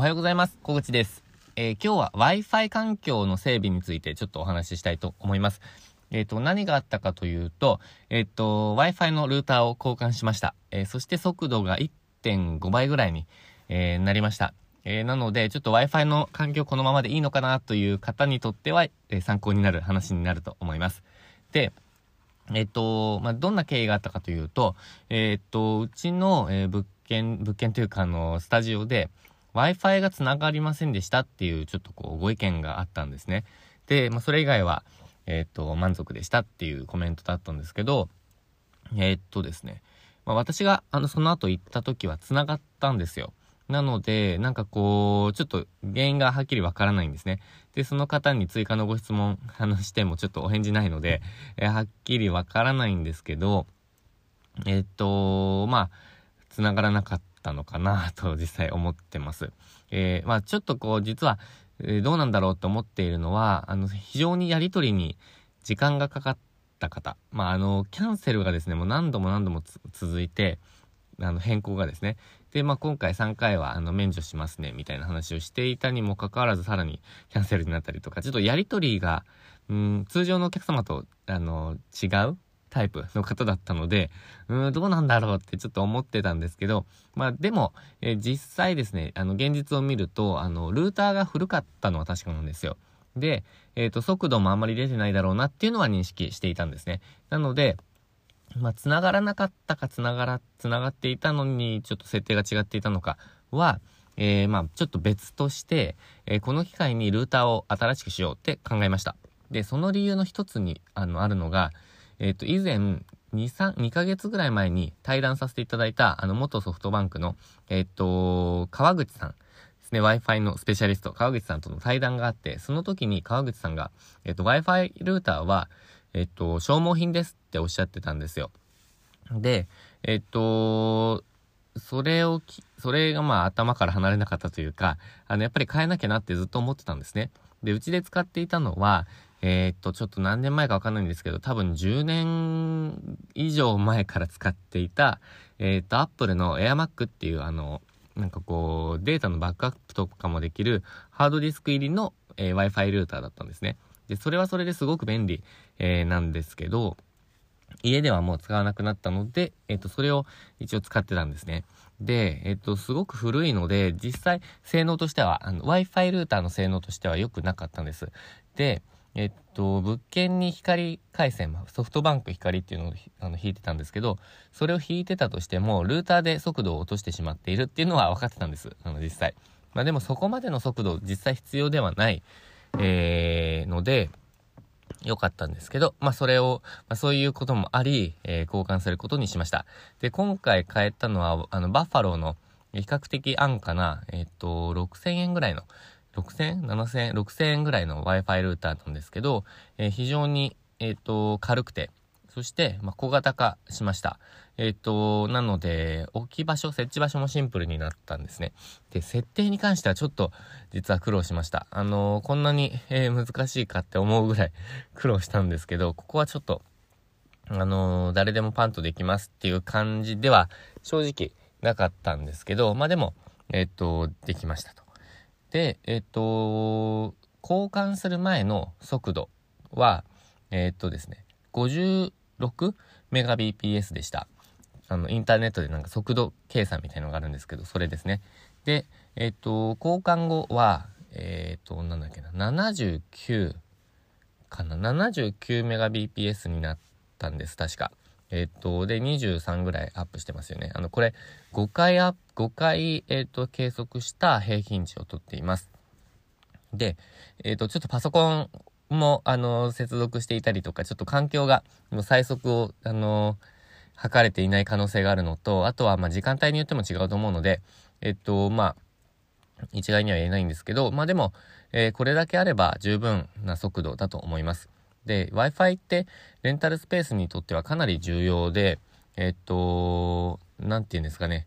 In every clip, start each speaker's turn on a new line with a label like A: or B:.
A: おはようございます。小口です。えー、今日は Wi-Fi 環境の整備についてちょっとお話ししたいと思います。えっ、ー、と、何があったかというと、えっ、ー、と、Wi-Fi のルーターを交換しました。えそして速度が1.5倍ぐらいに、えなりました。えなので、ちょっと Wi-Fi の環境このままでいいのかなという方にとっては、え参考になる話になると思います。で、えっ、と、まあ、どんな経緯があったかというと、えっ、と、うちの、え物件、物件というか、あの、スタジオで、Wi-Fi が繋がりませんでしたっていうちょっとこうご意見があったんですね。で、まあ、それ以外は、えっ、と、満足でしたっていうコメントだったんですけど、えー、っとですね、まあ、私があのその後行った時は繋がったんですよ。なので、なんかこう、ちょっと原因がはっきりわからないんですね。で、その方に追加のご質問、話してもちょっとお返事ないので、え、はっきりわからないんですけど、えっと、まあ、繋がらなかったのかなと実際思ってます。えー、まあちょっとこう実は、え、どうなんだろうと思っているのは、あの、非常にやりとりに時間がかかった方。まああの、キャンセルがですね、もう何度も何度も続いて、あの、変更がですね。で、まあ今回3回はあの、免除しますね、みたいな話をしていたにもかかわらずさらにキャンセルになったりとか、ちょっとやりとりが、うん、通常のお客様と、あの、違うタイプの方だったので、うーん、どうなんだろうってちょっと思ってたんですけど、まあでも、えー、実際ですね、あの、現実を見ると、あの、ルーターが古かったのは確かなんですよ。で、えっ、ー、と、速度もあんまり出てないだろうなっていうのは認識していたんですね。なので、まあ、繋がらなかったか繋がら、繋がっていたのに、ちょっと設定が違っていたのかは、えー、まあ、ちょっと別として、えー、この機会にルーターを新しくしようって考えました。で、その理由の一つに、あの、あるのが、えっ、ー、と、以前、2、3、2ヶ月ぐらい前に対談させていただいた、あの、元ソフトバンクの、えっ、ー、と、川口さんですね、Wi-Fi のスペシャリスト、川口さんとの対談があって、その時に川口さんが、えっ、ー、と、Wi-Fi ルーターは、えっ、と、消耗品ですっておっしゃってたんですよ。で、えっ、と、それをそれがまあ頭から離れなかったというか、あの、やっぱり変えなきゃなってずっと思ってたんですね。で、うちで使っていたのは、えー、っと、ちょっと何年前かわかんないんですけど、多分10年以上前から使っていた、えー、っと、Apple の AirMac っていうあの、なんかこう、データのバックアップとかもできるハードディスク入りの、えー、Wi-Fi ルーターだったんですね。で、それはそれですごく便利、えー、なんですけど、家ではもう使わなくなったので、えっ、と、それを一応使ってたんですね。で、えっ、と、すごく古いので、実際、性能としては、あの、Wi-Fi ルーターの性能としては良くなかったんです。で、えっと、物件に光回線、ソフトバンク光っていうのをあの引いてたんですけど、それを引いてたとしても、ルーターで速度を落としてしまっているっていうのは分かってたんです。あの、実際。まあでもそこまでの速度実際必要ではない、えー、ので、良かったんですけど、まあそれを、まあそういうこともあり、えー、交換することにしました。で、今回変えたのは、あの、バッファローの比較的安価な、えっ、と、6000円ぐらいの、6000 7000 6000円ぐらいの Wi-Fi ルーターなんですけど、えー、非常に、えっ、ー、と、軽くて、そして、まあ、小型化しました。えっ、ー、と、なので、置き場所、設置場所もシンプルになったんですね。で、設定に関してはちょっと、実は苦労しました。あのこんなに、え難しいかって思うぐらい 苦労したんですけど、ここはちょっと、あの誰でもパンとできますっていう感じでは、正直なかったんですけど、まあ、でも、えっ、と、できましたと。で、えっと、交換する前の速度は、えっとですね、56メガ BPS でした。あの、インターネットでなんか速度計算みたいのがあるんですけど、それですね。で、えっと、交換後は、えっと、なんだっけな、79かな、79メガ BPS になったんです、確か。えっ、と、で、23ぐらいアップしてますよね。あの、これ、5回アップ、5回、えっ、と、計測した平均値を取っています。で、えっ、と、ちょっとパソコンも、あの、接続していたりとか、ちょっと環境が、もう最速を、あの、測れていない可能性があるのと、あとは、ま、時間帯によっても違うと思うので、えっと、まあ、一概には言えないんですけど、まあでも、えー、これだけあれば十分な速度だと思います。で、Wi-Fi ってレンタルスペースにとってはかなり重要で、えっと、なんて言うんですかね。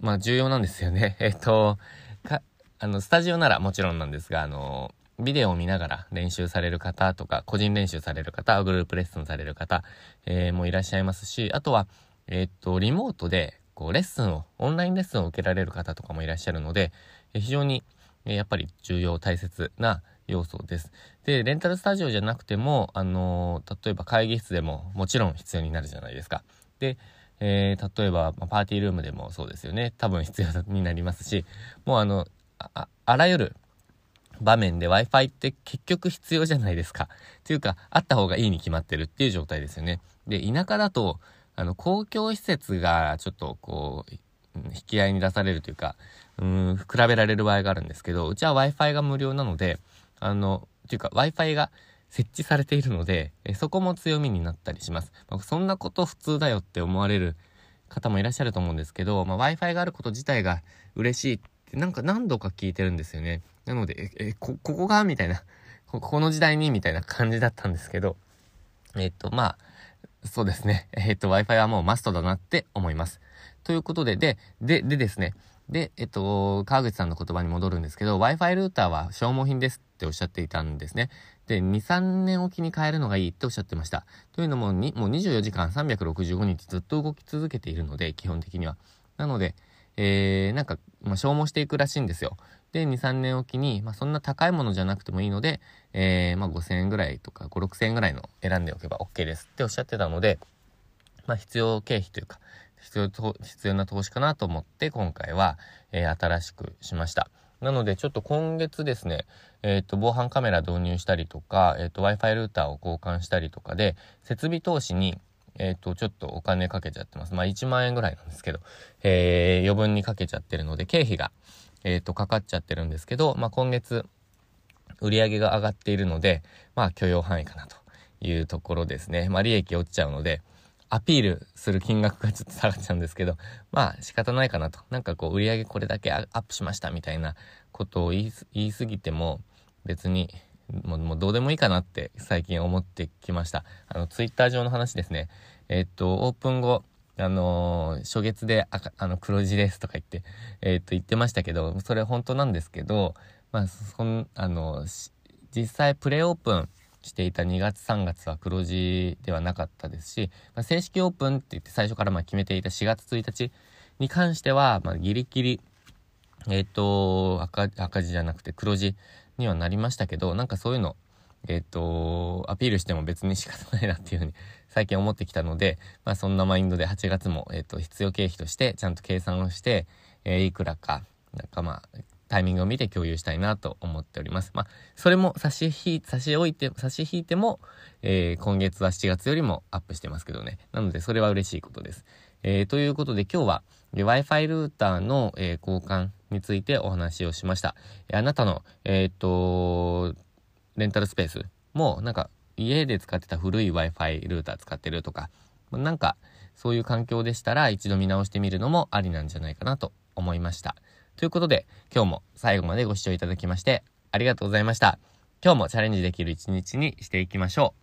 A: まあ重要なんですよね。えっと、か、あの、スタジオならもちろんなんですが、あの、ビデオを見ながら練習される方とか、個人練習される方、グループレッスンされる方、えー、もいらっしゃいますし、あとは、えっと、リモートで、こう、レッスンを、オンラインレッスンを受けられる方とかもいらっしゃるので、え非常に、えやっぱり重要、大切な要素です。で、レンタルスタジオじゃなくても、あのー、例えば会議室でももちろん必要になるじゃないですか。で、えー、例えば、パーティールームでもそうですよね。多分必要になりますし、もうあの、ああらゆる場面で Wi-Fi って結局必要じゃないですか。っていうか、あった方がいいに決まってるっていう状態ですよね。で、田舎だと、あの、公共施設がちょっとこう、引き合いに出されるというか、うん、比べられる場合があるんですけど、うちは Wi-Fi が無料なので、あの、っていうか Wi-Fi が設置されているので、えそこも強みになったりします。まあ、そんなこと普通だよって思われる方もいらっしゃると思うんですけど、まあ、Wi-Fi があること自体が嬉しいってなんか何度か聞いてるんですよね。なので、え、えこ、ここがみたいな、こ、この時代にみたいな感じだったんですけど、えっと、まあ、そうですね。えっと、Wi-Fi はもうマストだなって思います。ということで、で、で、でですね。で、えっと、川口さんの言葉に戻るんですけど、Wi-Fi ルーターは消耗品ですっておっしゃっていたんですね。で、2、3年おきに変えるのがいいっておっしゃってました。というのも、にもう24時間365日ずっと動き続けているので、基本的には。なので、えー、なんか、まあ、消耗していくらしいんですよ。で、2、3年おきに、まあ、そんな高いものじゃなくてもいいので、えー、まあ、5000円ぐらいとか、5、6000円ぐらいの選んでおけば OK ですっておっしゃってたので、まあ、必要経費というか、必要と、必要な投資かなと思って、今回は、えー、新しくしました。なので、ちょっと今月ですね、えっ、ー、と、防犯カメラ導入したりとか、えっ、ー、と、Wi-Fi ルーターを交換したりとかで、設備投資に、えっ、ー、と、ちょっとお金かけちゃってます。まあ、1万円ぐらいなんですけど、えー余分にかけちゃってるので、経費が、えっ、と、かかっちゃってるんですけど、まあ、今月、売り上げが上がっているので、まあ、許容範囲かなというところですね。まあ、利益落ちちゃうので、アピールする金額がちょっと下がっちゃうんですけど、まあ仕方ないかなと。なんかこう売り上げこれだけアップしましたみたいなことを言い言い過ぎても別にもうどうでもいいかなって最近思ってきました。あのツイッター上の話ですね。えー、っと、オープン後、あのー、初月で赤、あの、黒字ですとか言って、えー、っと、言ってましたけど、それ本当なんですけど、まあ、そん、あの、実際プレオープンしていた2月3月は黒字ではなかったですし、まあ、正式オープンって言って最初からまあ決めていた4月1日に関しては、まあ、ギリギリ、えっ、ー、と赤、赤字じゃなくて黒字にはなりましたけど、なんかそういうの、えっ、ー、と、アピールしても別に仕方ないなっていうふうに最近思ってきたので、まあそんなマインドで8月も、えっ、ー、と、必要経費としてちゃんと計算をして、え、いくらか、なんかまあ、タイミングを見て共有したいなと思っております。まあ、それも差し引、差し置いて、差し引いても、えー、今月は7月よりもアップしてますけどね。なので、それは嬉しいことです。えー、ということで今日は、Wi-Fi ルーターの、えー、交換についてお話をしました。あなたの、えっ、と、レンタルスペースも、なんか、家で使ってた古い Wi-Fi ルーター使ってるとか、なんか、そういう環境でしたら一度見直してみるのもありなんじゃないかなと思いました。ということで、今日も最後までご視聴いただきまして、ありがとうございました。今日もチャレンジできる一日にしていきましょう。